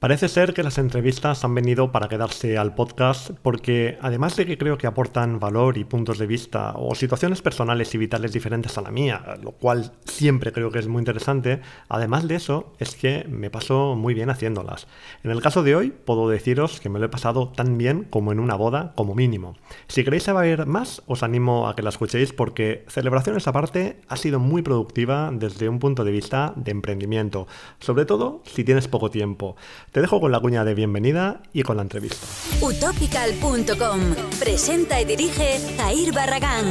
Parece ser que las entrevistas han venido para quedarse al podcast porque además de que creo que aportan valor y puntos de vista o situaciones personales y vitales diferentes a la mía, lo cual siempre creo que es muy interesante, además de eso es que me paso muy bien haciéndolas. En el caso de hoy puedo deciros que me lo he pasado tan bien como en una boda como mínimo. Si queréis saber más os animo a que la escuchéis porque celebraciones aparte ha sido muy productiva desde un punto de vista de emprendimiento, sobre todo si tienes poco tiempo. Te dejo con la cuña de bienvenida y con la entrevista. Utopical.com presenta y dirige Jair Barragán.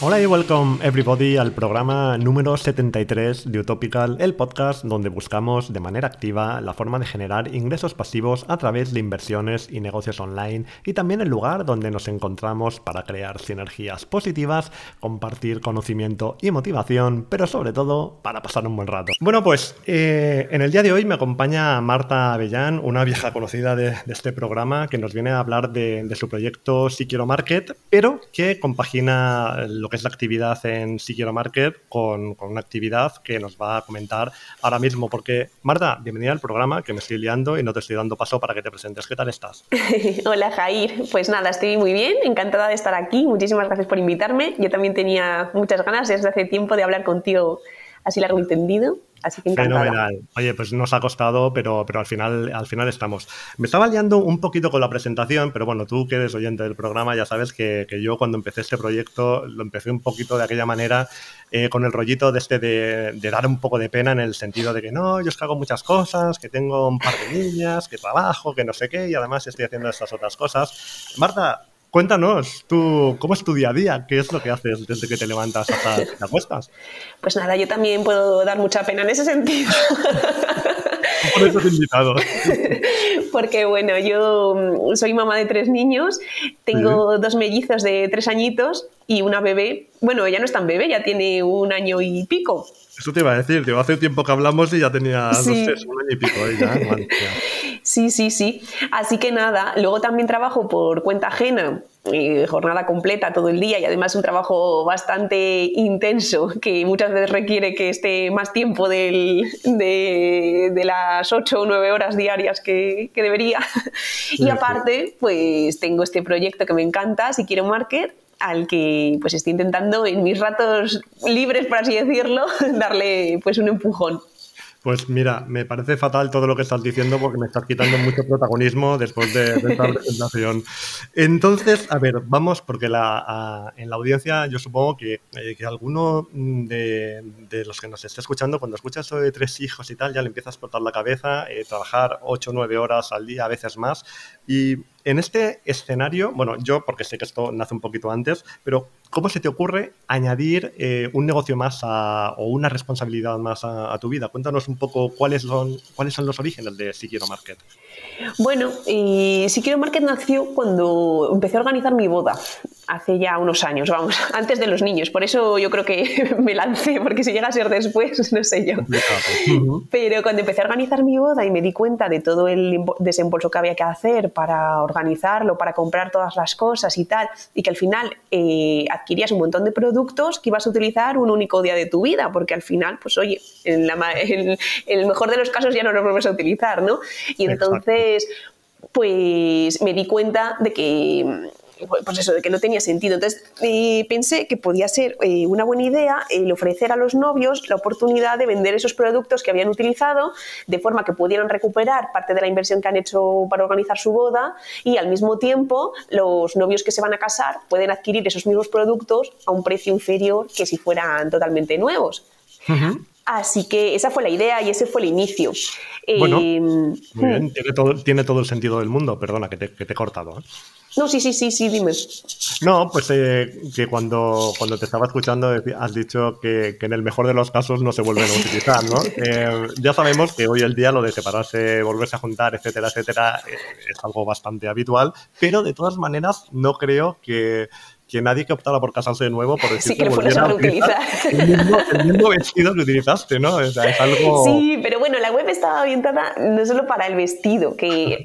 Hola y welcome everybody al programa número 73 de Utopical, el podcast donde buscamos de manera activa la forma de generar ingresos pasivos a través de inversiones y negocios online y también el lugar donde nos encontramos para crear sinergias positivas, compartir conocimiento y motivación, pero sobre todo para pasar un buen rato. Bueno, pues eh, en el día de hoy me acompaña Marta Avellán, una vieja conocida de, este programa que nos viene a hablar de, de su proyecto Si Quiero Market, pero que compagina que es la actividad en Siquiero Market con, con, una actividad que nos va a comentar ahora mismo. Porque, Marta, bienvenida al programa, que me estoy liando y no te estoy dando paso para que te presentes. ¿Qué tal estás? Hola, Jair. Pues nada, estoy muy bien, encantada de estar aquí. Muchísimas gracias por invitarme. Yo también tenía muchas ganas desde hace tiempo de hablar contigo así largo entendido. Así que Fenomenal. Oye, pues nos ha costado, pero, pero al, final, al final estamos. Me estaba liando un poquito con la presentación, pero bueno, tú que eres oyente del programa ya sabes que, que yo cuando empecé este proyecto lo empecé un poquito de aquella manera, eh, con el rollito de este de, de, dar un poco de pena en el sentido de que no, yo es que hago muchas cosas, que tengo un par de niñas, que trabajo, que no sé qué, y además estoy haciendo estas otras cosas. Marta, Cuéntanos, tú, ¿cómo es tu día a día? ¿Qué es lo que haces desde que te levantas hasta que te acuestas? Pues nada, yo también puedo dar mucha pena en ese sentido. Por eso te he invitado. Porque bueno, yo mm, soy mamá de tres niños, tengo dos mellizos de tres añitos y una bebé. Bueno, ella no es tan bebé, ya tiene un año y pico. Eso te iba a decir, digo, hace tiempo que hablamos y ya tenía, sí. no sé, un año y pico ella. Sí, sí, sí. Así que nada, luego también trabajo por cuenta ajena, eh, jornada completa todo el día y además un trabajo bastante intenso que muchas veces requiere que esté más tiempo del, de, de, las 8 o 9 horas diarias que, que debería. Sí, y aparte, pues tengo este proyecto que me encanta, Si Quiero Market, al que pues estoy intentando en mis ratos libres, por así decirlo, darle pues un empujón. Pues mira, me parece fatal todo lo que estás diciendo porque me estás quitando mucho protagonismo después de, esta presentación. Entonces, a ver, vamos, porque en la audiencia yo supongo que, eh, alguno de, los que nos esté escuchando, cuando escuchas eso de tres hijos y tal, ya le empiezas a explotar la cabeza, eh, trabajar ocho o nueve horas al día, a veces más. Y en este escenario, bueno, yo porque sé que esto nace un poquito antes, pero ¿cómo se te ocurre añadir eh, un negocio más a, o una responsabilidad más a, tu vida? Cuéntanos un poco cuáles son, cuáles son los orígenes de Si Quiero Market. Bueno, y Si Quiero Market nació cuando empecé a organizar mi boda, hace ya unos años, vamos, antes de los niños. Por eso yo creo que me lancé, porque si llega a ser después, no sé yo. Pero cuando empecé a organizar mi boda y me di cuenta de todo el desembolso que había que hacer para organizarlo, para comprar todas las cosas y tal, y que al final eh, adquirías un montón de productos que ibas a utilizar un único día de tu vida, porque al final, pues oye, en, la, en, en el mejor de los casos ya no los vuelves a utilizar, ¿no? Y entonces, Exacto. pues me di cuenta de que pues eso, de que no tenía sentido. Entonces eh, pensé que podía ser eh, una buena idea el ofrecer a los novios la oportunidad de vender esos productos que habían utilizado de forma que pudieran recuperar parte de la inversión que han hecho para organizar su boda y al mismo tiempo los novios que se van a casar pueden adquirir esos mismos productos a un precio inferior que si fueran totalmente nuevos. Uh -huh. Así que esa fue la idea y ese fue el inicio. Bueno, eh, muy bien, tiene todo, tiene todo, el sentido del mundo. Perdona que te, que te he cortado. ¿eh? No, sí, sí, sí, sí, dime. No, pues eh, que cuando, cuando te estaba escuchando has dicho que, que, en el mejor de los casos no se vuelven a utilizar, ¿no? Eh, ya sabemos que hoy el día lo de separarse, volverse a juntar, etcétera, etcétera, eh, es algo bastante habitual, pero de todas maneras no creo que que nadie que optara por casarse de nuevo por decir sí, que, lo fueras a reutilizar. El mismo, vestido que utilizaste, ¿no? O sea, es algo... Sí, pero bueno, la web está orientada no solo para el vestido, que eh,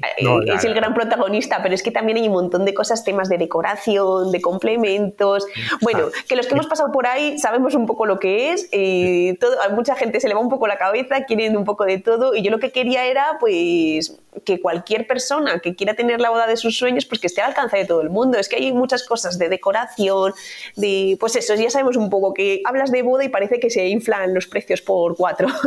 es el gran protagonista, pero es que también hay un montón de cosas, temas de decoración, de complementos. Bueno, que los que hemos pasado por ahí sabemos un poco lo que es. Eh, todo, a mucha gente se le va un poco la cabeza, quieren un poco de todo, y yo lo que quería era, pues, que cualquier persona que quiera tener la boda de sus sueños, pues que esté al alcance de todo el mundo. Es que hay muchas cosas de decoración, de, pues eso, ya sabemos un poco que hablas de boda y parece que se inflan los precios por cuatro.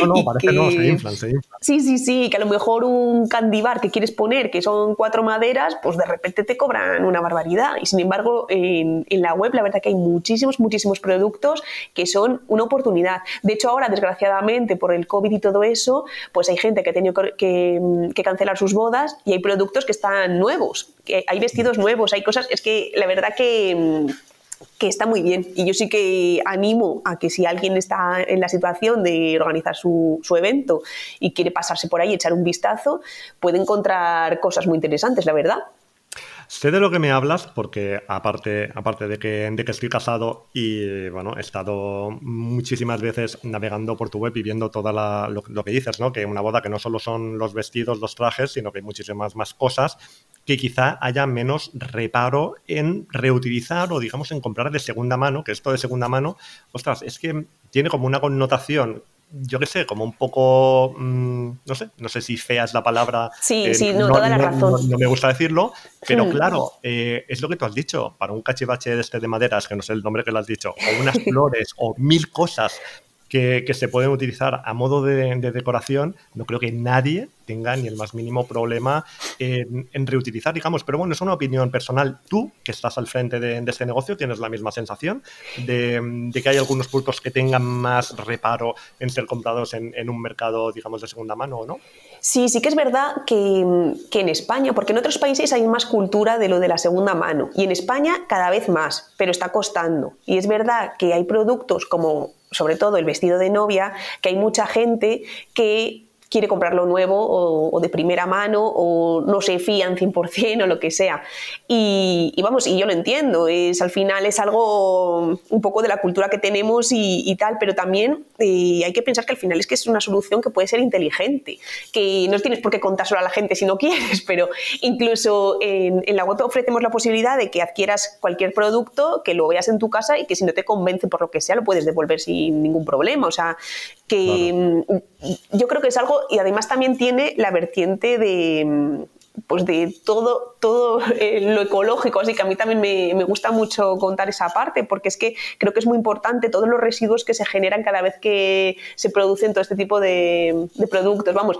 No, no, parece que no, se inflan, se inflan. Sí, sí, sí, que a lo mejor un candibar que quieres poner, que son cuatro maderas, pues de repente te cobran una barbaridad. Y sin embargo, en, en la web la verdad que hay muchísimos, muchísimos productos que son una oportunidad. De hecho, ahora, desgraciadamente, por el COVID y todo eso, pues hay gente que ha tenido que, que cancelar sus bodas y hay productos que están nuevos, que hay vestidos nuevos, hay cosas, es que la verdad que que está muy bien. Y yo sí que animo a que si alguien está en la situación de organizar su, su, evento y quiere pasarse por ahí echar un vistazo, puede encontrar cosas muy interesantes, la verdad. Sé de lo que me hablas porque aparte, aparte de, que, de que estoy casado y bueno, he estado muchísimas veces navegando por tu web y viendo todo lo, lo, que dices, ¿no? Que una boda que no solo son los vestidos, los trajes, sino que hay muchísimas más cosas que quizá haya menos reparo en reutilizar o digamos en comprar de segunda mano, que esto de segunda mano, ostras, es que tiene como una connotación yo qué sé, como un poco, mm, no sé, no sé si fea es la palabra. Sí, eh, sí, no, toda la razón. No, me gusta decirlo, pero mm. claro, eh, es lo que tú has dicho, para un cachivache de este de maderas, que no sé el nombre que le has dicho, o unas flores, o mil cosas que, se pueden utilizar a modo de, decoración, no creo que nadie tenga ni el más mínimo problema en, reutilizar, digamos. Pero bueno, es una opinión personal. Tú, que estás al frente de, este negocio, tienes la misma sensación de, que hay algunos productos que tengan más reparo en ser comprados en, un mercado, digamos, de segunda mano o no. Sí, sí que es verdad que, en España, porque en otros países hay más cultura de lo de la segunda mano, y en España cada vez más, pero está costando. Y es verdad que hay productos como sobre todo el vestido de novia, que hay mucha gente que quiere comprarlo nuevo o, de primera mano o no se fían 100% o lo que sea. Y, vamos, y yo lo entiendo, es, al final es algo un poco de la cultura que tenemos y, tal, pero también eh, hay que pensar que al final es que es una solución que puede ser inteligente, que no tienes por qué contárselo a la gente si no quieres, pero incluso en, la web ofrecemos la posibilidad de que adquieras cualquier producto, que lo veas en tu casa y que si no te convence por lo que sea lo puedes devolver sin ningún problema. O sea, que mm, yo creo que es algo y además también tiene la vertiente de pues de todo, todo eh, lo ecológico, así que a mí también me, gusta mucho contar esa parte, porque es que creo que es muy importante todos los residuos que se generan cada vez que se producen todo este tipo de productos. Vamos,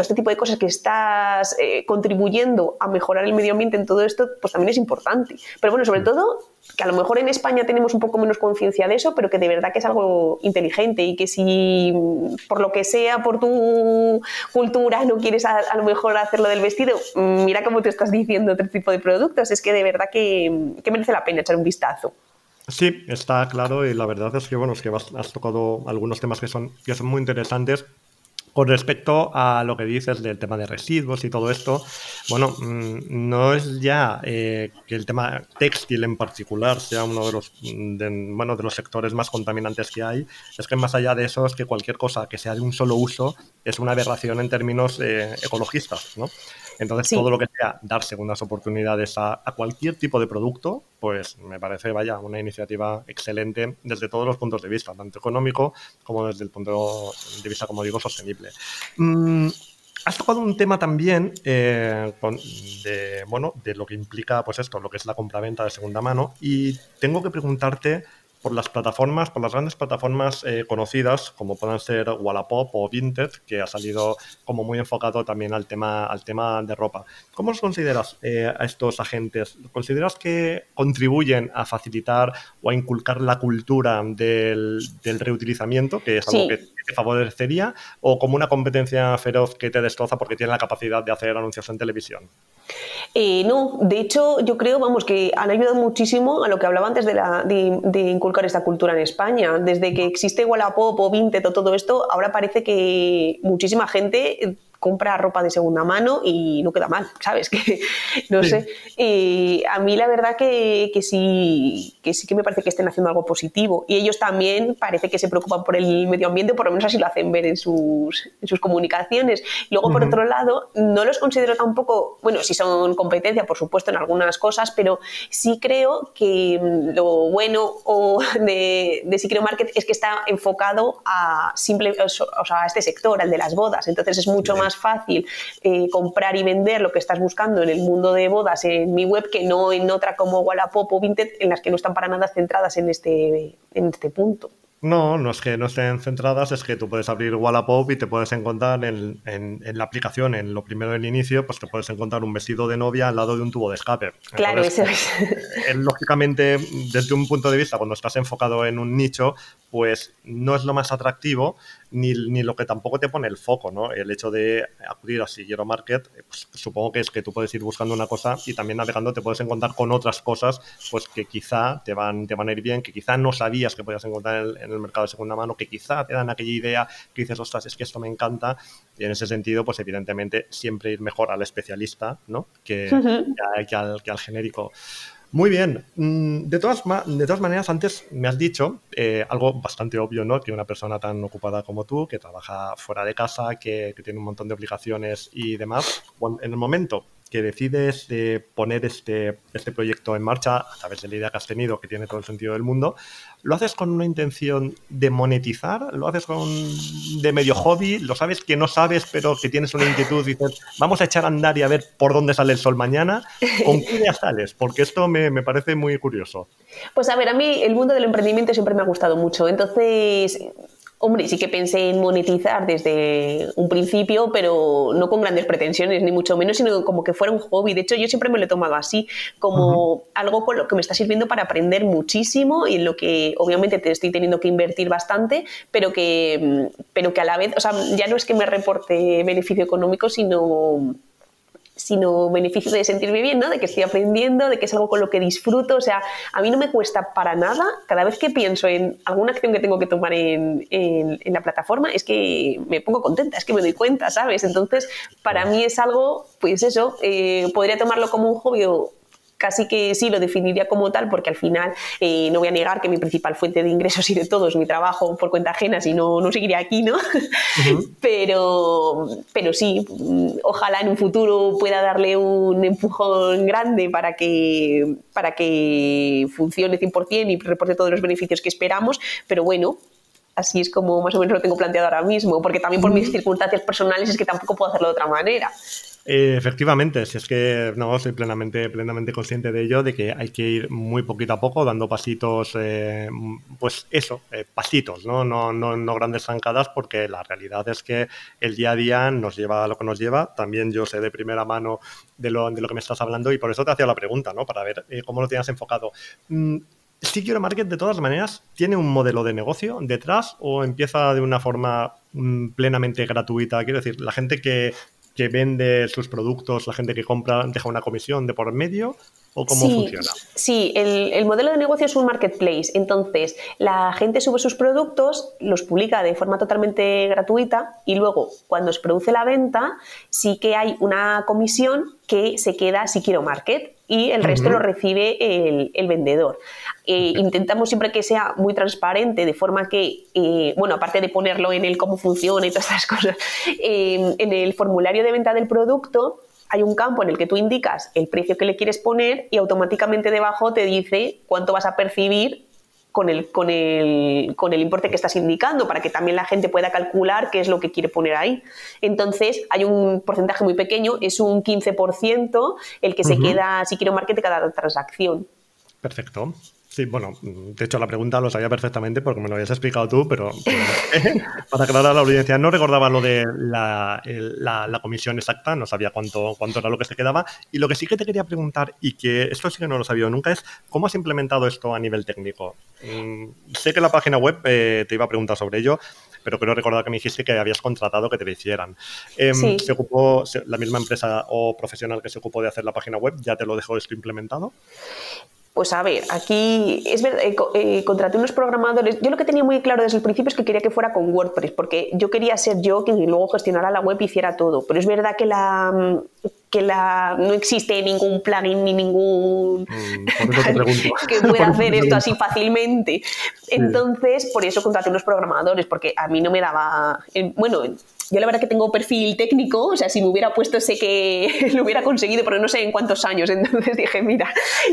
todo este tipo de cosas que estás eh, contribuyendo a mejorar el medio ambiente en todo esto, pues también es importante. Pero bueno, sobre mm. todo, que a lo mejor en España tenemos un poco menos conciencia de eso, pero que de verdad que es algo inteligente y que si por lo que sea, por tu cultura, no quieres a, lo mejor hacerlo del vestido, mm, mira cómo te estás diciendo otro tipo de productos, es que de verdad que, merece la pena echar un vistazo. Sí, está claro y la verdad es que bueno, es que has, tocado algunos temas que son, que son muy interesantes con respecto a lo que dices del tema de residuos y todo esto, bueno, mm, no es ya eh, que el tema textil en particular sea uno de los, bueno, de los sectores más contaminantes que hay, es que más allá de eso es que cualquier cosa que sea de un solo uso es una aberración en términos eh, ecologistas, ¿no? Entonces, todo lo que sea dar segundas oportunidades a, cualquier tipo de producto, pues me parece, vaya, una iniciativa excelente desde todos los puntos de vista, tanto económico como desde el punto de vista, como digo, sostenible. Mm, has tocado un tema también eh, de, bueno, de lo que implica, pues esto, lo que es la compraventa de segunda mano, y tengo que preguntarte por las plataformas, por las grandes plataformas eh, conocidas, como puedan ser Wallapop o Vinted, que ha salido como muy enfocado también al tema, al tema de ropa. ¿Cómo los consideras eh, a estos agentes? ¿Consideras que contribuyen a facilitar o a inculcar la cultura del, reutilizamiento, que es algo que te favorecería, o como una competencia feroz que te destroza porque tiene la capacidad de hacer anuncios en televisión? Eh, no, de hecho yo creo, vamos, que han ayudado muchísimo a lo que hablaba antes de, la, de, inculcar esta cultura en España. Desde que existe Wallapop o Vinted o todo esto, ahora parece que muchísima gente compra ropa de segunda mano y no queda mal, ¿sabes? Que no sé. A mí la verdad que, que, sí, que sí que me parece que estén haciendo algo positivo. Y ellos también parece que se preocupan por el medio ambiente, por lo menos así lo hacen ver en sus, en sus comunicaciones. Y luego, por otro lado, no los considero tampoco, bueno, si son competencia, por supuesto, en algunas cosas, pero sí creo que mm, lo bueno o de, de Market es que está enfocado a simple, o sea, a este sector, al de las bodas. Entonces es mucho más fácil eh, comprar y vender lo que estás buscando en el mundo de bodas en mi web que no en otra como Wallapop o Vinted en las que no están para nada centradas en este, en este punto. No, no es que no estén centradas, es que tú puedes abrir Wallapop y te puedes encontrar en, la aplicación, en lo primero del inicio, pues te puedes encontrar un vestido de novia al lado de un tubo de escape. Claro, eso es. Eh, lógicamente, desde un punto de vista, cuando estás enfocado en un nicho, pues no es lo más atractivo ni, ni, lo que tampoco te pone el foco, ¿no? El hecho de acudir a Siguiero Market, eh, pues supongo que es que tú puedes ir buscando una cosa y también navegando te puedes encontrar con otras cosas, pues que quizá te van, te van a ir bien, que quizá no sabías que podías encontrar en el, mercado de segunda mano, que quizá te dan aquella idea que dices, ostras, es que esto me encanta. Y en ese sentido, pues evidentemente siempre ir mejor al especialista, ¿no? Que, que, al, que al genérico. Muy bien. Mm, de todas, de todas maneras, antes me has dicho eh, algo bastante obvio, ¿no? Que una persona tan ocupada como tú, que trabaja fuera de casa, que, que tiene un montón de obligaciones y demás, en el momento que decides eh, poner este, este proyecto en marcha a través de la idea que has tenido, que tiene todo el sentido del mundo, ¿lo haces con una intención de monetizar? ¿Lo haces con de medio hobby? ¿Lo sabes que no sabes, pero que tienes una inquietud dices, vamos a echar a andar y a ver por dónde sale el sol mañana? ¿Con qué idea sales? Porque esto me, me parece muy curioso. Pues a ver, a mí el mundo del emprendimiento siempre me ha gustado mucho. Entonces, Hombre, sí que pensé en monetizar desde un principio, pero no con grandes pretensiones, ni mucho menos, sino como que fuera un hobby. De hecho, yo siempre me lo he tomado así, como algo con lo que me está sirviendo para aprender muchísimo y en lo que obviamente te estoy teniendo que invertir bastante, pero que, pero que a la vez, o sea, ya no es que me reporte beneficio económico, sino sino beneficio de sentirme bien, ¿no? De que estoy aprendiendo, de que es algo con lo que disfruto. O sea, a mí no me cuesta para nada, cada vez que pienso en alguna acción que tengo que tomar en, en, la plataforma, es que me pongo contenta, es que me doy cuenta, ¿sabes? Entonces, para mí es algo, pues eso, eh, podría tomarlo como un hobby o casi que sí lo definiría como tal, porque al final eh, no voy a negar que mi principal fuente de ingresos y de todo es mi trabajo por cuenta ajena, si no, no seguiría aquí, ¿no? pero, pero sí, ojalá en un futuro pueda darle un empujón grande para que, para que funcione 100% y reporte todos los beneficios que esperamos, pero bueno, así es como más o menos lo tengo planteado ahora mismo, porque también por mis circunstancias personales es que tampoco puedo hacerlo de otra manera. Eh, efectivamente, si es que no, soy plenamente, plenamente consciente de ello, de que hay que ir muy poquito a poco, dando pasitos, eh, pues eso, eh, pasitos, ¿no? No, ¿no? grandes zancadas, porque la realidad es que el día a día nos lleva a lo que nos lleva. También yo sé de primera mano de lo, de lo que me estás hablando y por eso te hacía la pregunta, ¿no? Para ver cómo lo tienes enfocado. Mm, Secure Market, de todas maneras, ¿tiene un modelo de negocio detrás o empieza de una forma mm, plenamente gratuita? Quiero decir, la gente que que vende sus productos, la gente que compra deja una comisión de por medio o cómo funciona? Sí, el, el, modelo de negocio es un marketplace. Entonces, la gente sube sus productos, los publica de forma totalmente gratuita y luego, cuando se produce la venta, sí que hay una comisión que se queda si quiero market y el resto lo recibe el, el vendedor. Eh, intentamos siempre que sea muy transparente, de forma que, eh, bueno, aparte de ponerlo en el cómo funciona y todas estas cosas, eh, en el formulario de venta del producto hay un campo en el que tú indicas el precio que le quieres poner y automáticamente debajo te dice cuánto vas a percibir con el, con el, con el importe que estás indicando, para que también la gente pueda calcular qué es lo que quiere poner ahí. Entonces, hay un porcentaje muy pequeño, es un 15% el que se queda si quiero market de cada transacción. Perfecto. Sí, bueno, de hecho la pregunta lo sabía perfectamente porque me lo habías explicado tú, pero, para aclarar a la audiencia, no recordaba lo de la, comisión exacta, no sabía cuánto, cuánto era lo que se quedaba. Y lo que sí que te quería preguntar, y que esto sí que no lo sabía nunca, es cómo has implementado esto a nivel técnico. Mm, sé que la página web eh, te iba a preguntar sobre ello, pero creo recordar que me dijiste que habías contratado que te lo hicieran. Em, ¿Se ocupó la misma empresa o profesional que se ocupó de hacer la página web? ¿Ya te lo dejó esto implementado? Pues a ver, aquí es verdad, eh, eh, contraté unos programadores. Yo lo que tenía muy claro desde el principio es que quería que fuera con WordPress, porque yo quería ser yo quien luego gestionara la web y hiciera todo. Pero es verdad que la mm, que la no existe ningún plugin ni ningún mm, que pueda hacer esto así fácilmente. Entonces, por eso contraté unos programadores, porque a mí no me daba. Eh, bueno, yo la verdad que tengo perfil técnico, o sea, si me hubiera puesto sé que lo hubiera conseguido, pero no sé en cuántos años. Entonces dije, mira,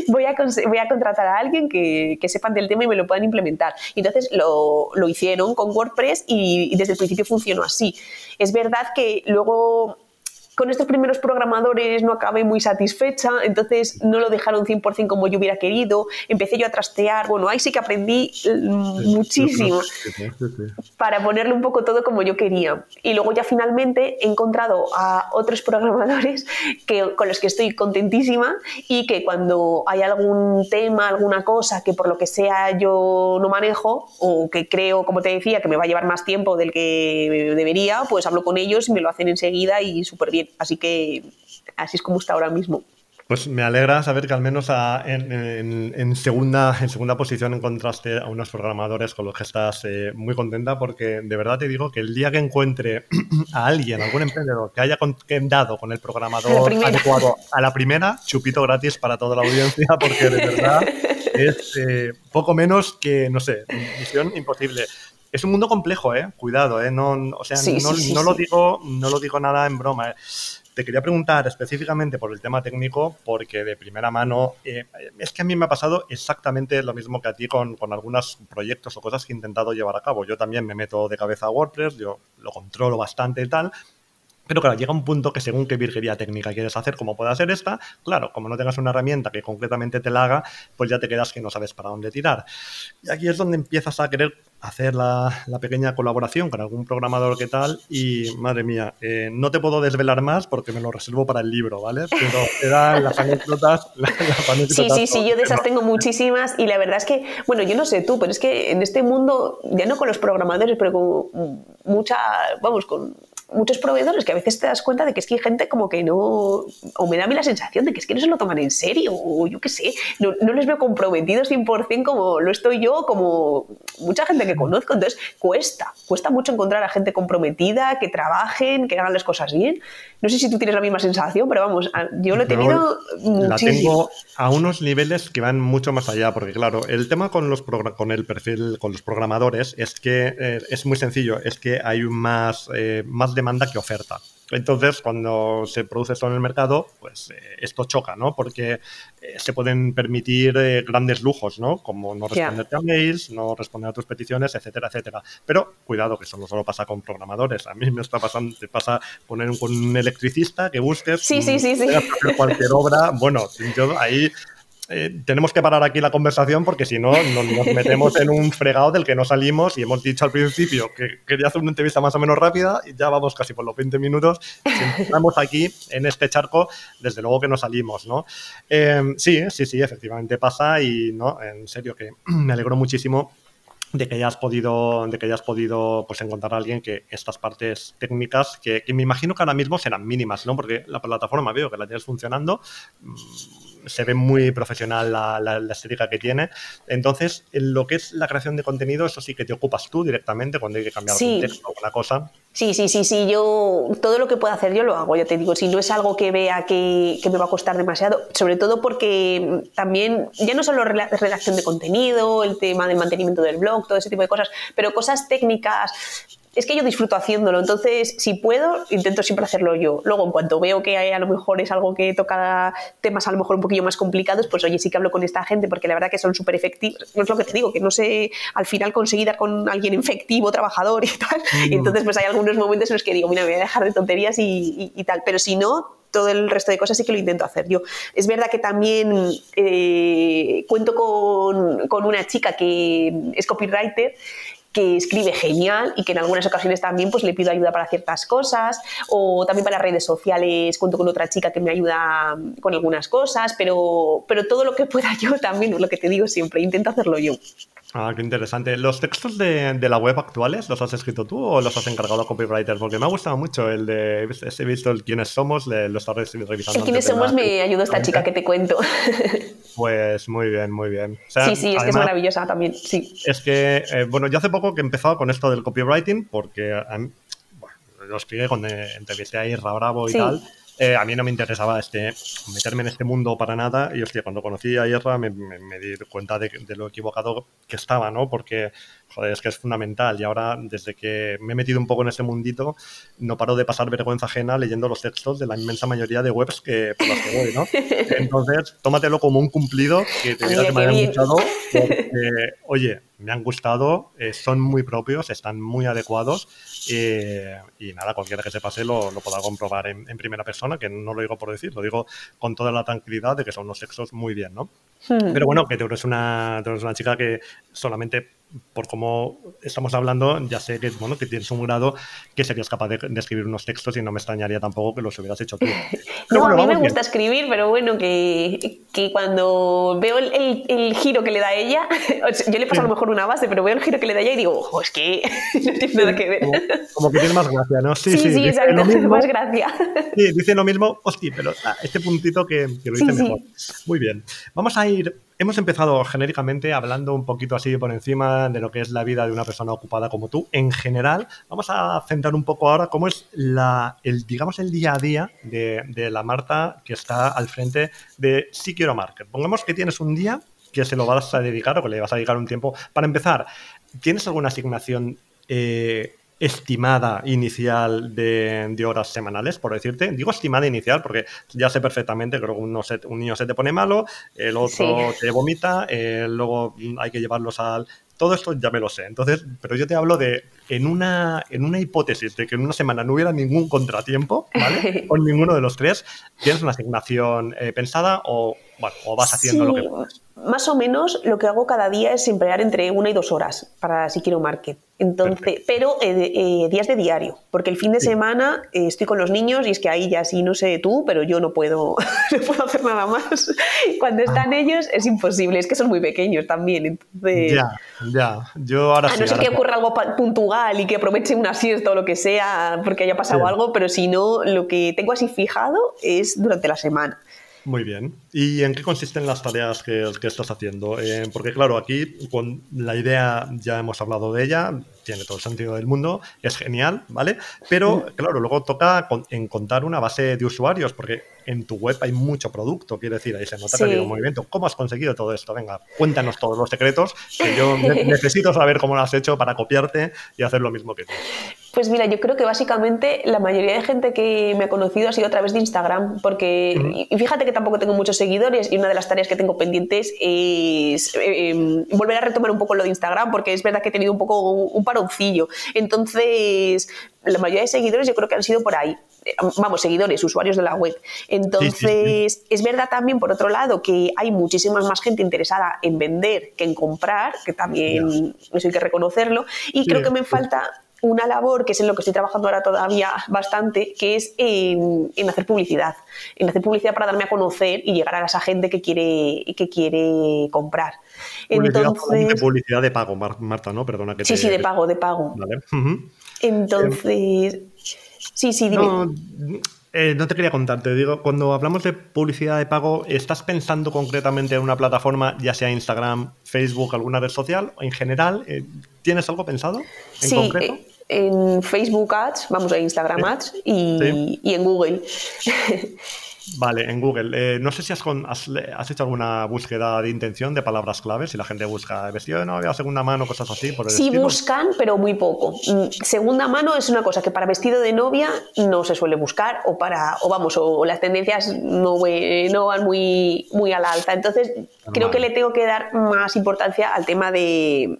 voy a, voy a contratar a alguien que, que, sepan del tema y me lo puedan implementar. entonces lo, lo hicieron con WordPress y, y desde el principio funcionó así. Es verdad que luego con estos primeros programadores no acabé muy satisfecha, entonces no lo dejaron 100% como yo hubiera querido. Empecé yo a trastear, bueno, ahí sí que aprendí muchísimo para ponerle un poco todo como yo quería. Y luego ya finalmente he encontrado a otros programadores que, con los que estoy contentísima y que cuando hay algún tema, alguna cosa que por lo que sea yo no manejo o que creo, como te decía, que me va a llevar más tiempo del que debería, pues hablo con ellos y me lo hacen enseguida y súper bien. Así que así es como está ahora mismo. Pues me alegra saber que al menos en, segunda, en segunda posición encontraste a unos programadores con los que estás eh, muy contenta porque de verdad te digo que el día que encuentre a alguien, algún emprendedor que haya dado con el programador adecuado a la primera, chupito gratis para toda la audiencia porque de verdad es eh, poco menos que, no sé, misión imposible. Es un mundo complejo, ¿eh? Cuidado, ¿eh? No, o sea, no, lo digo, no lo digo nada en broma. ¿eh? Te quería preguntar específicamente por el tema técnico, porque de primera mano, eh, es que a mí me ha pasado exactamente lo mismo que a ti con, con, algunos proyectos o cosas que he intentado llevar a cabo. Yo también me meto de cabeza a WordPress, yo lo controlo bastante y tal, pero claro, llega un punto que según qué virguería técnica quieres hacer, como pueda ser esta, claro, como no tengas una herramienta que concretamente te la haga, pues ya te quedas que no sabes para dónde tirar. Y aquí es donde empiezas a querer hacer la, pequeña colaboración con algún programador que tal y madre mía, eh, no te puedo desvelar más porque me lo reservo para el libro, ¿vale? Pero eran las anécdotas, Sí, sí, sí, yo de esas tengo muchísimas y la verdad es que, bueno, yo no sé tú, pero es que en este mundo, ya no con los programadores, pero con mucha, vamos, con muchos proveedores que a veces te das cuenta de que es que hay gente como que no, o me da a mí la sensación de que es que no se lo toman en serio, o yo qué sé, no, no les veo comprometidos 100% como lo estoy yo, como mucha gente que conozco, entonces cuesta, cuesta mucho encontrar a gente comprometida, que trabajen, que hagan las cosas bien. No sé si tú tienes la misma sensación, pero vamos, yo lo he tenido muchísimo. La tengo a unos niveles que van mucho más allá, porque claro, el tema con, los con el perfil, con los programadores, es que eh, es muy sencillo, es que hay más, eh, más demanda que oferta. Entonces, cuando se produce esto en el mercado, pues eh, esto choca, ¿no? Porque eh, se pueden permitir eh, grandes lujos, ¿no? Como no responderte a mails, no responder a tus peticiones, etcétera, etcétera. Pero cuidado, que eso no solo pasa con programadores. A mí me está pasando, te pasa poner con un electricista que busques sí, sí, sí, sí. cualquier obra. Bueno, yo ahí eh, tenemos que parar aquí la conversación porque si no nos, metemos en un fregado del que no salimos y hemos dicho al principio que quería hacer una entrevista más o menos rápida y ya vamos casi por los 20 minutos. Si estamos aquí en este charco, desde luego que no salimos, ¿no? Eh, sí, sí, sí, efectivamente pasa y no, en serio que me alegro muchísimo de que hayas podido, de que hayas podido pues, encontrar a alguien que estas partes técnicas, que, que, me imagino que ahora mismo serán mínimas, ¿no? Porque la plataforma veo que la tienes funcionando, mm, se ve muy profesional la, la, estética que tiene. Entonces, en lo que es la creación de contenido, eso sí que te ocupas tú directamente cuando hay que cambiar sí. texto o una cosa. Sí, sí, sí, sí. Yo todo lo que pueda hacer yo lo hago, ya te digo. Si no es algo que vea que, que me va a costar demasiado, sobre todo porque también, ya no solo redacción de contenido, el tema del mantenimiento del blog, todo ese tipo de cosas, pero cosas técnicas es que yo disfruto haciéndolo, entonces si puedo, intento siempre hacerlo yo. Luego, en cuanto veo que a lo mejor es algo que toca temas a lo mejor un poquillo más complicados, pues oye, sí que hablo con esta gente porque la verdad que son súper efectivos. No es lo que te digo, que no sé al final conseguir dar con alguien efectivo, trabajador y tal. Y mm. entonces, pues hay algunos momentos en los que digo, mira, me voy a dejar de tonterías y, tal. Pero si no, todo el resto de cosas sí que lo intento hacer yo. Es verdad que también eh, cuento con, con, una chica que es copywriter que escribe genial y que en algunas ocasiones también pues le pido ayuda para ciertas cosas o también para redes sociales cuento con otra chica que me ayuda con algunas cosas pero, pero todo lo que pueda yo también lo que te digo siempre intento hacerlo yo Ah, qué interesante. ¿Los textos de, de, la web actuales los has escrito tú o los has encargado a copywriters? Porque me ha gustado mucho el de. He visto el quiénes somos, lo he estado revisando. El quiénes somos me ayudó esta chica que te cuento. Pues muy bien, muy bien. sí, sí, es que es maravillosa también, sí. Es que, eh, bueno, yo hace poco que he empezado con esto del copywriting, porque bueno, lo expliqué cuando entrevisté a Irra Bravo y tal, eh, a mí no me interesaba este, meterme en este mundo para nada y hostia, cuando conocí a Ierra me, di cuenta de, lo equivocado que estaba, ¿no? Porque, joder, es que es fundamental y ahora desde que me he metido un poco en este mundito no paro de pasar vergüenza ajena leyendo los textos de la inmensa mayoría de webs que, por las que voy, ¿no? Entonces, tómatelo como un cumplido que te diga que me hayan gustado porque, oye, me han gustado, eh, son muy propios, están muy adecuados eh, y nada, cualquiera que se pase lo, lo podrá comprobar en, primera persona, que no lo digo por decir, lo digo con toda la tranquilidad de que son unos sexos muy bien, ¿no? Pero bueno, que tú eres, una, tú eres una chica que solamente por cómo estamos hablando, ya sé que, bueno, que tienes un grado que serías capaz de, escribir unos textos y no me extrañaría tampoco que los hubieras hecho tú. no, a mí me gusta escribir, pero bueno, que, que cuando veo el, el, giro que le da ella, yo le paso a lo mejor una base, pero veo el giro que le da ella y digo, ojo, es que no tiene nada que ver. Como, que tiene más gracia, ¿no? Sí, sí, sí, exacto, más gracia. Sí, dice lo mismo, hostia, pero este puntito que, que lo dice mejor. Muy bien. Vamos a ir Hemos empezado genéricamente hablando un poquito así por encima de lo que es la vida de una persona ocupada como tú. En general, vamos a centrar un poco ahora cómo es el, digamos, el día a día de, la Marta que está al frente de Si Quiero Market. Pongamos que tienes un día que se lo vas a dedicar o que le vas a dedicar un tiempo. Para empezar, ¿tienes alguna asignación eh, estimada inicial de, horas semanales, por decirte. Digo estimada inicial porque ya sé perfectamente, creo que un niño se te pone malo, el otro te vomita, eh, luego hay que llevarlos al... Todo esto ya me lo sé. Entonces, pero yo te hablo de en una, en una hipótesis de que en una semana no hubiera ningún contratiempo, ¿vale? Con ninguno de los tres, ¿tienes una asignación eh, pensada o, bueno, o vas haciendo lo que puedes? Más o menos lo que hago cada día es emplear entre una y dos horas para si quiero market. Entonces, pero eh, eh, días de diario, porque el fin de semana eh, estoy con los niños y es que ahí ya sí no sé tú, pero yo no puedo, no puedo hacer nada más. Cuando están ah. ellos es imposible, es que son muy pequeños también. Entonces, ya, ya. Yo ahora a no ser que ocurra algo puntual y que aproveche una siesta o lo que sea porque haya pasado algo, pero si no, lo que tengo así fijado es durante la semana. Muy bien. ¿Y en qué consisten las tareas que, que estás haciendo? Eh, porque claro, aquí con la idea ya hemos hablado de ella, tiene todo el sentido del mundo, es genial, ¿vale? Pero claro, luego toca encontrar una base de usuarios, porque en tu web hay mucho producto, quiero decir, ahí se nota que ha habido un movimiento. ¿Cómo has conseguido todo esto? Venga, cuéntanos todos los secretos, que yo necesito saber cómo lo has hecho para copiarte y hacer lo mismo que tú. Pues mira, yo creo que básicamente la mayoría de gente que me ha conocido ha sido a través de Instagram, porque y fíjate que tampoco tengo muchos seguidores y una de las tareas que tengo pendientes es eh, em, volver a retomar un poco lo de Instagram, porque es verdad que he tenido un poco un paroncillo. Entonces, la mayoría de seguidores yo creo que han sido por ahí. Vamos, seguidores, usuarios de la web. Entonces, es verdad también, por otro lado, que hay muchísima más gente interesada en vender que en comprar, que también eso hay que reconocerlo. Y creo que me falta una labor que es en lo que estoy trabajando ahora todavía bastante, que es en, hacer publicidad, en hacer publicidad para darme a conocer y llegar a esa gente que quiere, que quiere comprar. Entonces, publicidad de pago, Marta, ¿no? Perdona que Sí, sí, de pago, de pago. Entonces, sí, sí, dime. Eh, no te quería contar, te digo, cuando hablamos de publicidad de pago, ¿estás pensando concretamente en una plataforma, ya sea Instagram, Facebook, alguna red social, en general? Eh, ¿Tienes algo pensado en sí, concreto? Eh, en Facebook Ads, vamos a Instagram Ads y, y en Google. Vale, en Google. Eh, no sé si has, has, hecho alguna búsqueda de intención de palabras claves, si la gente busca vestido de novia, segunda mano, cosas así. Por sí buscan, pero muy poco. Mm, segunda mano es una cosa que para vestido de novia no se suele buscar o para, o vamos, o, las tendencias no, no van muy, muy a la alta. Entonces, creo que le tengo que dar más importancia al tema de,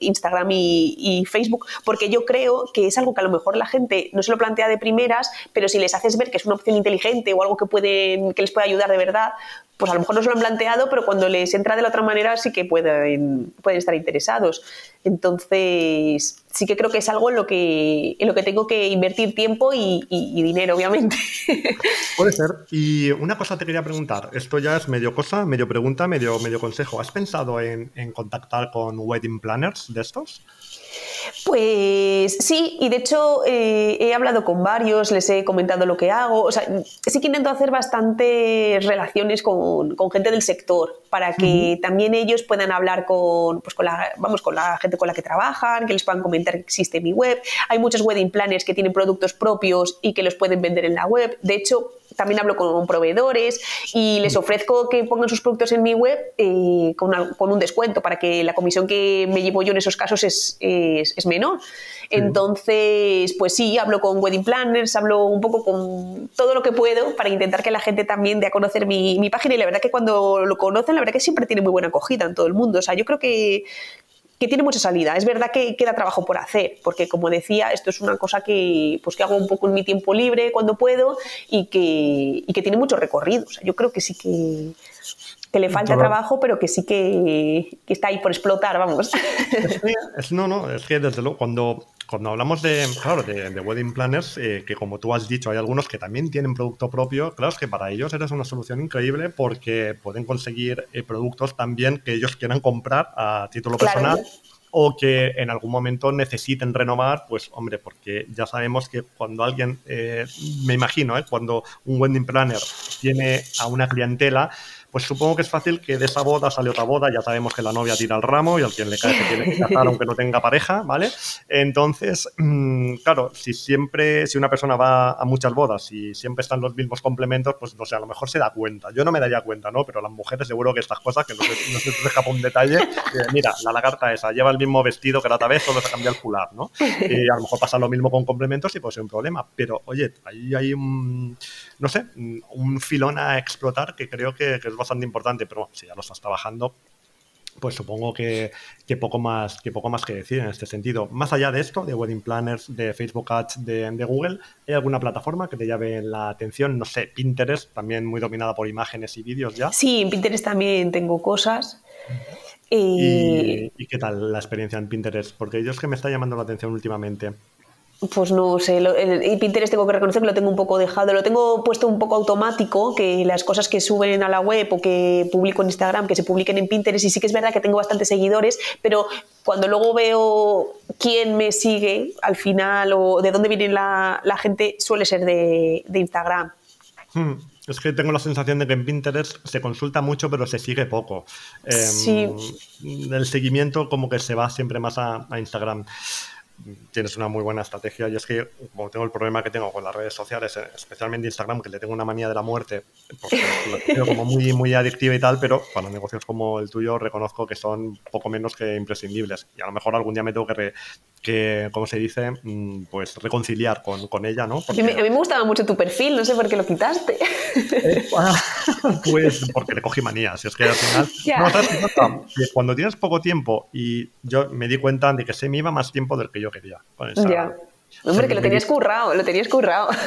Instagram y, y, Facebook, porque yo creo que es algo que a lo mejor la gente no se lo plantea de primeras, pero si les haces ver que es una opción inteligente o algo que que les puede ayudar de verdad, pues a lo mejor no se lo han planteado, pero cuando les entra de la otra manera sí que pueden, pueden estar interesados. Entonces, sí que creo que es algo en lo que, en lo que tengo que invertir tiempo y, dinero, obviamente. Puede ser. Y una cosa te quería preguntar, esto ya es medio cosa, medio pregunta, medio, medio consejo. ¿Has pensado en, en contactar con wedding planners de estos? Pues sí, y de hecho eh, he hablado con varios, les he comentado lo que hago. O sea, sí que intento hacer bastantes relaciones con, con, gente del sector para que también ellos puedan hablar con, pues con, la, vamos, con la gente con la que trabajan, que les puedan comentar que existe mi web. Hay muchos wedding planners que tienen productos propios y que los pueden vender en la web. De hecho, también hablo con proveedores y les ofrezco que pongan sus productos en mi web eh, con, un descuento para que la comisión que me llevo yo en esos casos es, es menor. Entonces, pues sí, hablo con wedding planners, hablo un poco con todo lo que puedo para intentar que la gente también dé a conocer mi, mi página y la verdad que cuando lo conocen, la verdad que siempre tiene muy buena acogida en todo el mundo. O sea, yo creo que, que tiene mucha salida. Es verdad que queda trabajo por hacer, porque como decía, esto es una cosa que, pues, que hago un poco en mi tiempo libre cuando puedo y que, y que tiene mucho recorrido. O sea, yo creo que sí que, que le falta trabajo, pero que sí que, que, está ahí por explotar, vamos. no, no, es que desde luego cuando cuando hablamos de, claro, de, wedding planners, eh, que como tú has dicho, hay algunos que también tienen producto propio, claro, es que para ellos eres una solución increíble porque pueden conseguir eh, productos también que ellos quieran comprar a título personal o que en algún momento necesiten renovar, pues hombre, porque ya sabemos que cuando alguien, eh, me imagino, cuando un wedding planner tiene a una clientela, pues supongo que es fácil que de esa boda sale otra boda, ya sabemos que la novia tira el ramo y al quien le cae se tiene que casar aunque no tenga pareja, ¿vale? Entonces, mm, claro, si siempre, si una persona va a muchas bodas y siempre están los mismos complementos, pues no sé, a lo mejor se da cuenta. Yo no me daría cuenta, ¿no? Pero las mujeres seguro que estas cosas, que no se, no se escapa un detalle, mira, la lagarta esa lleva el mismo vestido que la otra vez, solo se cambia el fular, ¿no? Y a lo mejor pasa lo mismo con complementos y puede ser un problema. Pero, oye, ahí hay un, no sé, un filón a explotar que creo que, que es bastante importante, pero si ya lo estás trabajando, pues supongo que, poco más, que poco más que decir en este sentido. Más allá de esto, de Wedding Planners, de Facebook Ads, de, Google, ¿hay alguna plataforma que te llame la atención? No sé, Pinterest, también muy dominada por imágenes y vídeos ya. Sí, en Pinterest también tengo cosas. ¿Y, ¿Y qué tal la experiencia en Pinterest? Porque yo es que me está llamando la atención últimamente. Pues no sé, el, Pinterest tengo que reconocer que lo tengo un poco dejado, lo tengo puesto un poco automático, que las cosas que suben a la web o que publico en Instagram, que se publiquen en Pinterest, y sí que es verdad que tengo bastantes seguidores, pero cuando luego veo quién me sigue al final o de dónde viene la, gente, suele ser de, Instagram. Hmm, es que tengo la sensación de que en Pinterest se consulta mucho, pero se sigue poco. sí. Em, el seguimiento como que se va siempre más a Instagram tienes una muy buena estrategia. Y es que como tengo el problema que tengo con las redes sociales, eh, especialmente Instagram, que le tengo una manía de la muerte, porque lo tengo como muy, muy adictiva y tal, pero para negocios como el tuyo reconozco que son poco menos que imprescindibles. Y a lo mejor algún día me tengo que, que como se dice, mm, pues reconciliar con, con ella, ¿no? A, mí, me gustaba mucho tu perfil, no sé por qué lo quitaste. Eh, pues porque le cogí manías, es que al final... cuando tienes poco tiempo y yo me di cuenta de que se me iba más tiempo del que yo quería. ya. Hombre, que lo tenías currado, lo tenías currado.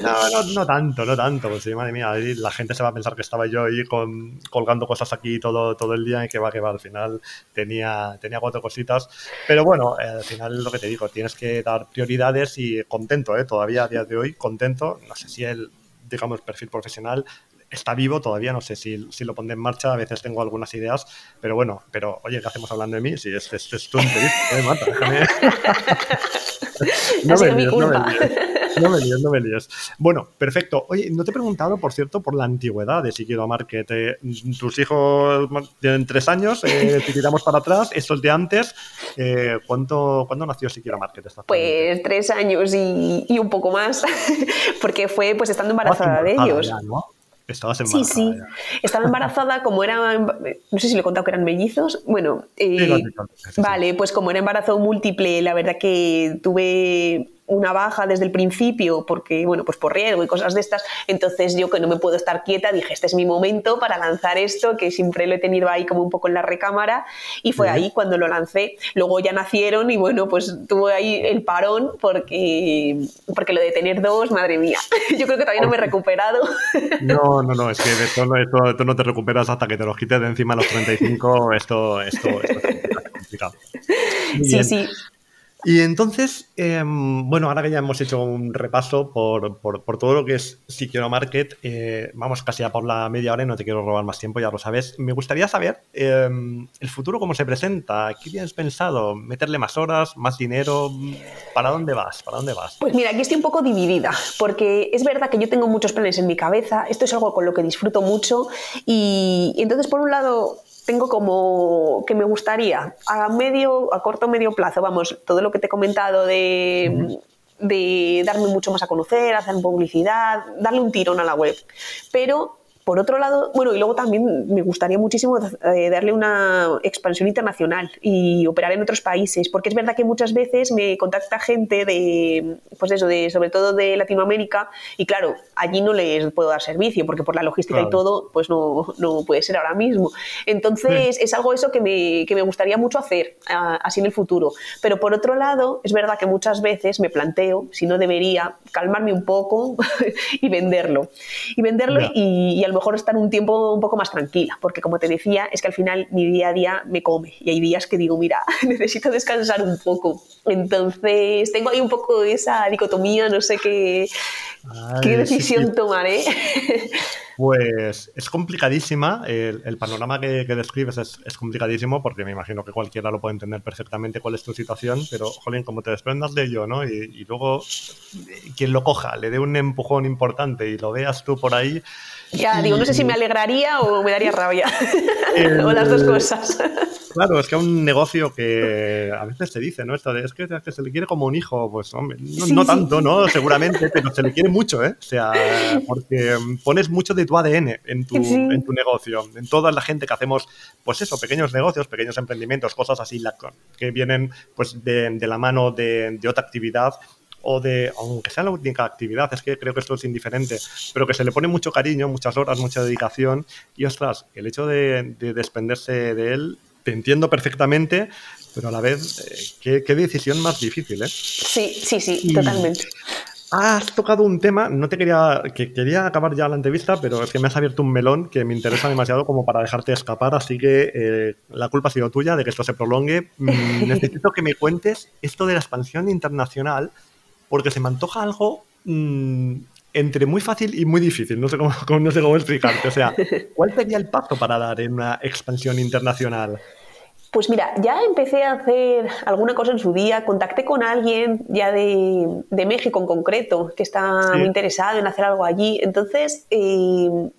No, no, no tanto, no tanto. Pues sí, madre mía, la gente se va a pensar que estaba yo ahí con, colgando cosas aquí todo, todo el día y que va, que va. Al final tenía, tenía cuatro cositas. Pero bueno, eh, al final lo que te digo, tienes que dar prioridades y contento, ¿eh? Todavía a día de hoy, contento. No sé si el, digamos, perfil profesional está vivo, todavía no sé si, si, lo pondré en marcha, a veces tengo algunas ideas, pero bueno, pero oye, ¿qué hacemos hablando de mí? Si es, es, es tu entrevista, ¿eh, Marta? Déjame... no, me líes, no, me líes, no me líes, Bueno, perfecto. Oye, no te he preguntado, por cierto, por la antigüedad de Siquiero Market. Eh, tus hijos tienen tres años, eh, te tiramos para atrás, estos de antes. Eh, ¿cuánto, ¿Cuándo nació Siquiero Market? Pues tres años y, y, un poco más, porque fue pues estando embarazada de ellos. Estabas embarazada. Sí, sí. Estaba embarazada, como era. No sé si le he contado que eran mellizos. Bueno, eh, vale, pues como era embarazo múltiple, la verdad que tuve una baja desde el principio porque, bueno, pues por riesgo y cosas de estas, entonces yo que no me puedo estar quieta, dije, este es mi momento para lanzar esto, que siempre lo he tenido ahí como un poco en la recámara y fue ahí cuando lo lancé. Luego ya nacieron y bueno, pues tuve ahí el parón porque, porque lo de tener dos, madre mía, yo creo que todavía no me he recuperado. No, no, no, es que de esto, esto, no te recuperas hasta que te los quites de encima a los 35, esto, esto, esto es complicado. Sí, sí. Y entonces, em, bueno, ahora que ya hemos hecho un repaso por, todo lo que es Siquiero Market, eh, vamos casi a por la media hora y no te quiero robar más tiempo, ya lo sabes. Me gustaría saber em, el futuro cómo se presenta, ¿qué tienes pensado? ¿Meterle más horas, más dinero? ¿Para dónde vas? ¿Para dónde vas? Pues mira, aquí estoy un poco dividida, porque es verdad que yo tengo muchos planes en mi cabeza, esto es algo con lo que disfruto mucho y entonces por un lado tengo como que me gustaría a medio, a corto medio plazo, vamos, todo lo que te he comentado de, de darme mucho más a conocer, hacer publicidad, darle un tirón a la web. Pero por otro lado, bueno, y luego también me gustaría muchísimo eh, darle una expansión internacional y operar en otros países, porque es verdad que muchas veces me contacta gente de, pues eso, de, sobre todo de Latinoamérica, y claro, allí no les puedo dar servicio, porque por la logística y todo, pues no, no, puede ser ahora mismo. Entonces, es algo eso que me, que me gustaría mucho hacer, así en el futuro. Pero por otro lado, es verdad que muchas veces me planteo si no debería calmarme un poco y venderlo. Y venderlo y, y a lo mejor estar un tiempo un poco más tranquila, porque como te decía, es que al final mi día a día me come y hay días que digo, mira, necesito descansar un poco. Entonces tengo ahí un poco esa dicotomía, no sé qué, qué decisión tomaré. Pues es complicadísima, el, panorama que, describes es, complicadísimo porque me imagino que cualquiera lo puede entender perfectamente cuál es tu situación, pero, jolín, como te desprendas de ello, ¿no? Y, y luego quien lo coja, le dé un empujón importante y lo veas tú por ahí, ya, digo, no sé si me alegraría o me daría rabia. o las dos cosas. Claro, es que es un negocio que a veces se dice, ¿no? Esto de, es que, se le quiere como un hijo, pues hombre, no, tanto, ¿no? Seguramente, pero se le quiere mucho, ¿eh? O sea, porque pones mucho de tu ADN en tu, en tu negocio, en toda la gente que hacemos, pues eso, pequeños negocios, pequeños emprendimientos, cosas así que vienen pues de, de la mano de, de otra actividad o de, aunque sea la única actividad, es que creo que esto es indiferente, pero que se le pone mucho cariño, muchas horas, mucha dedicación y ostras, el hecho de, desprenderse de él, te entiendo perfectamente, pero a la vez, eh, qué, decisión más difícil, ¿eh? Sí, sí, sí, totalmente. Has tocado un tema, no te quería, que quería acabar ya la entrevista, pero es que me has abierto un melón que me interesa demasiado como para dejarte escapar, así que eh, la culpa ha sido tuya de que esto se prolongue. Mm, necesito que me cuentes esto de la expansión internacional, porque se me antoja algo mm, entre muy fácil y muy difícil. No sé cómo, no sé cómo explicarte. O sea, ¿cuál sería el paso para dar en una expansión internacional? Pues mira, ya empecé a hacer alguna cosa en su día, contacté con alguien ya de, México en concreto, que está muy interesado en hacer algo allí. Entonces, eh,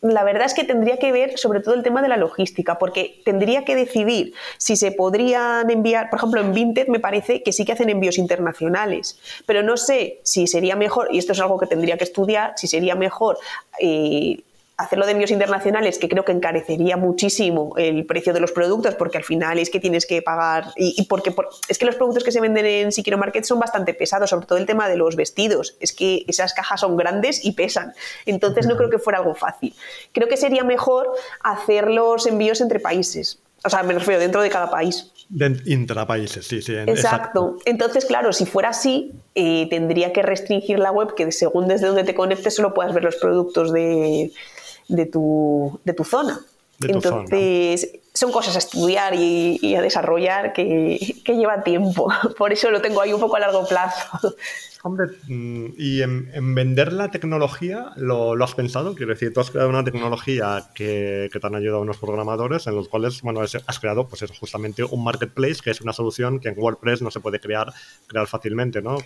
la verdad es que tendría que ver sobre todo el tema de la logística, porque tendría que decidir si se podrían enviar, por ejemplo, en Vinted me parece que sí que hacen envíos internacionales, pero no sé si sería mejor, y esto es algo que tendría que estudiar, si sería mejor eh, hacerlo de envíos internacionales, que creo que encarecería muchísimo el precio de los productos, porque al final es que tienes que pagar, y, porque es que los productos que se venden en Siquiro Market son bastante pesados, sobre todo el tema de los vestidos, es que esas cajas son grandes y pesan, entonces no creo que fuera algo fácil. Creo que sería mejor hacer los envíos entre países, o sea, me refiero dentro de cada país. De países, sí, sí. Exacto. Entonces, claro, si fuera así, eh, tendría que restringir la web que según desde donde te conectes solo puedas ver los productos de, de tu, de tu zona. Entonces, son cosas a estudiar y, a desarrollar que, que lleva tiempo. Por eso lo tengo ahí un poco a largo plazo. Hombre, mm, y en, vender la tecnología, ¿lo, ¿lo, has pensado? Quiero decir, tú has creado una tecnología que, que te han ayudado unos programadores en los cuales, bueno, has creado, pues eso, justamente un marketplace, que es una solución que en WordPress no se puede crear, crear fácilmente, ¿no?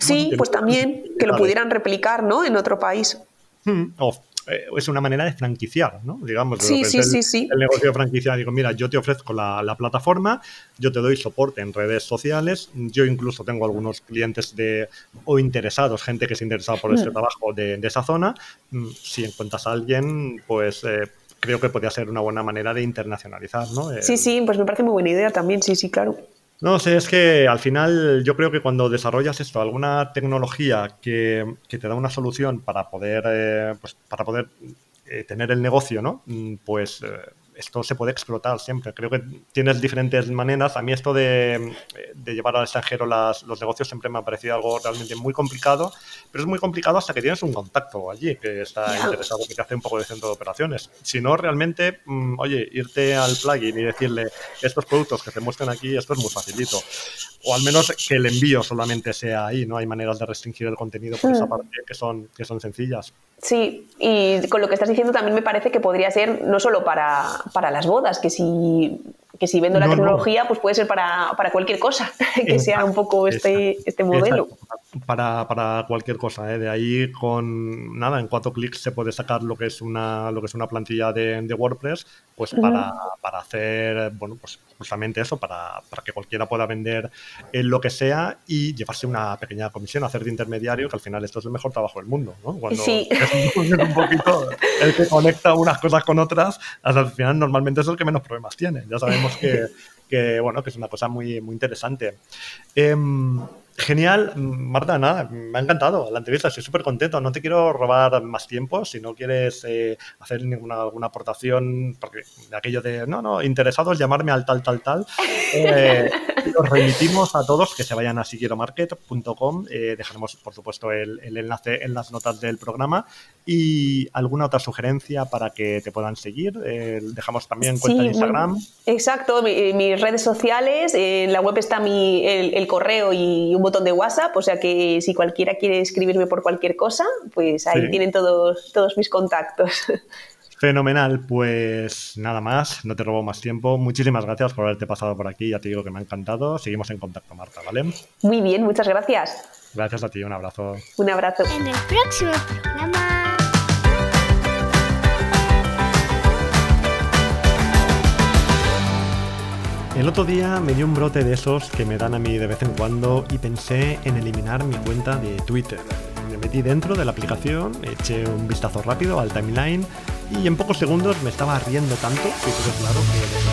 Sí, pues también que lo pudieran replicar, ¿no? En otro país. Hmm, es una manera de franquiciar, ¿no? Digamos, sí, sí, el, sí, sí. el negocio de franquicia. Digo, mira, yo te ofrezco la, plataforma, yo te doy soporte en redes sociales, yo incluso tengo algunos clientes de o interesados, gente que se interesado por este mm. trabajo de, esa zona. Mm, si encuentras a alguien, pues eh, creo que podría ser una buena manera de internacionalizar, ¿no? Sí, sí, pues me parece muy buena idea también, sí, sí, claro. No sé, es que al final yo creo que cuando desarrollas esto, alguna tecnología que, te da una solución para poder, eh, pues, para poder eh, tener el negocio, ¿no? Mm, pues eh, esto se puede explotar siempre. Creo que tienes diferentes maneras. A mí esto de, llevar al extranjero las, los negocios siempre me ha parecido algo realmente muy complicado, pero es muy complicado hasta que tienes un contacto allí que está interesado, que te hace un poco de centro de operaciones. Si no, realmente, mm, oye, irte al plugin y decirle estos productos que te muestran aquí, esto es muy facilito. O al menos que el envío solamente sea ahí, no hay maneras de restringir el contenido por esa mm. parte que son, que son sencillas. Sí, y con lo que estás diciendo también me parece que podría ser no solo para, para las bodas, que si, que si vendo la tecnología, pues puede ser para, para cualquier cosa, que sea un poco este, este modelo. Para, para, cualquier cosa, ¿eh? de ahí con nada, en cuatro clics se puede sacar lo que es una, lo que es una plantilla de, de WordPress, pues para, para, hacer, bueno, pues justamente eso, para, para que cualquiera pueda vender en lo que sea y llevarse una pequeña comisión, hacer de intermediario, que al final esto es el mejor trabajo del mundo, ¿no? Cuando sí. es un poquito el que conecta unas cosas con otras, al final normalmente es el que menos problemas tiene. Ya sabemos que, que bueno, que es una cosa muy, muy interesante. Em, Genial, Marta, nada, me ha encantado la entrevista, estoy súper contento. No te quiero robar más tiempo, si no quieres eh, hacer ninguna alguna aportación, porque de aquello de, no, no, interesados, llamarme al tal, tal, tal. Eh, los remitimos a todos que se vayan a siquieromarket.com, eh, dejaremos, por supuesto, el, enlace en las notas del programa y alguna otra sugerencia para que te puedan seguir. dejamos también cuenta de Instagram. exacto, mis redes sociales, en la web está mi, el, correo y un botón de WhatsApp, o sea que si cualquiera quiere escribirme por cualquier cosa, pues ahí tienen todos, todos mis contactos. Fenomenal, pues nada más, no te robo más tiempo. Muchísimas gracias por haberte pasado por aquí, ya te digo que me ha encantado. Seguimos en contacto, Marta, ¿vale? Muy bien, muchas gracias. Gracias a ti, un abrazo. Un abrazo. En el próximo programa. El otro día me dio un brote de esos que me dan a mí de vez en cuando y pensé en eliminar mi cuenta de Twitter. Me metí dentro de la aplicación, eché un vistazo rápido al timeline y en pocos segundos me estaba riendo tanto que claro que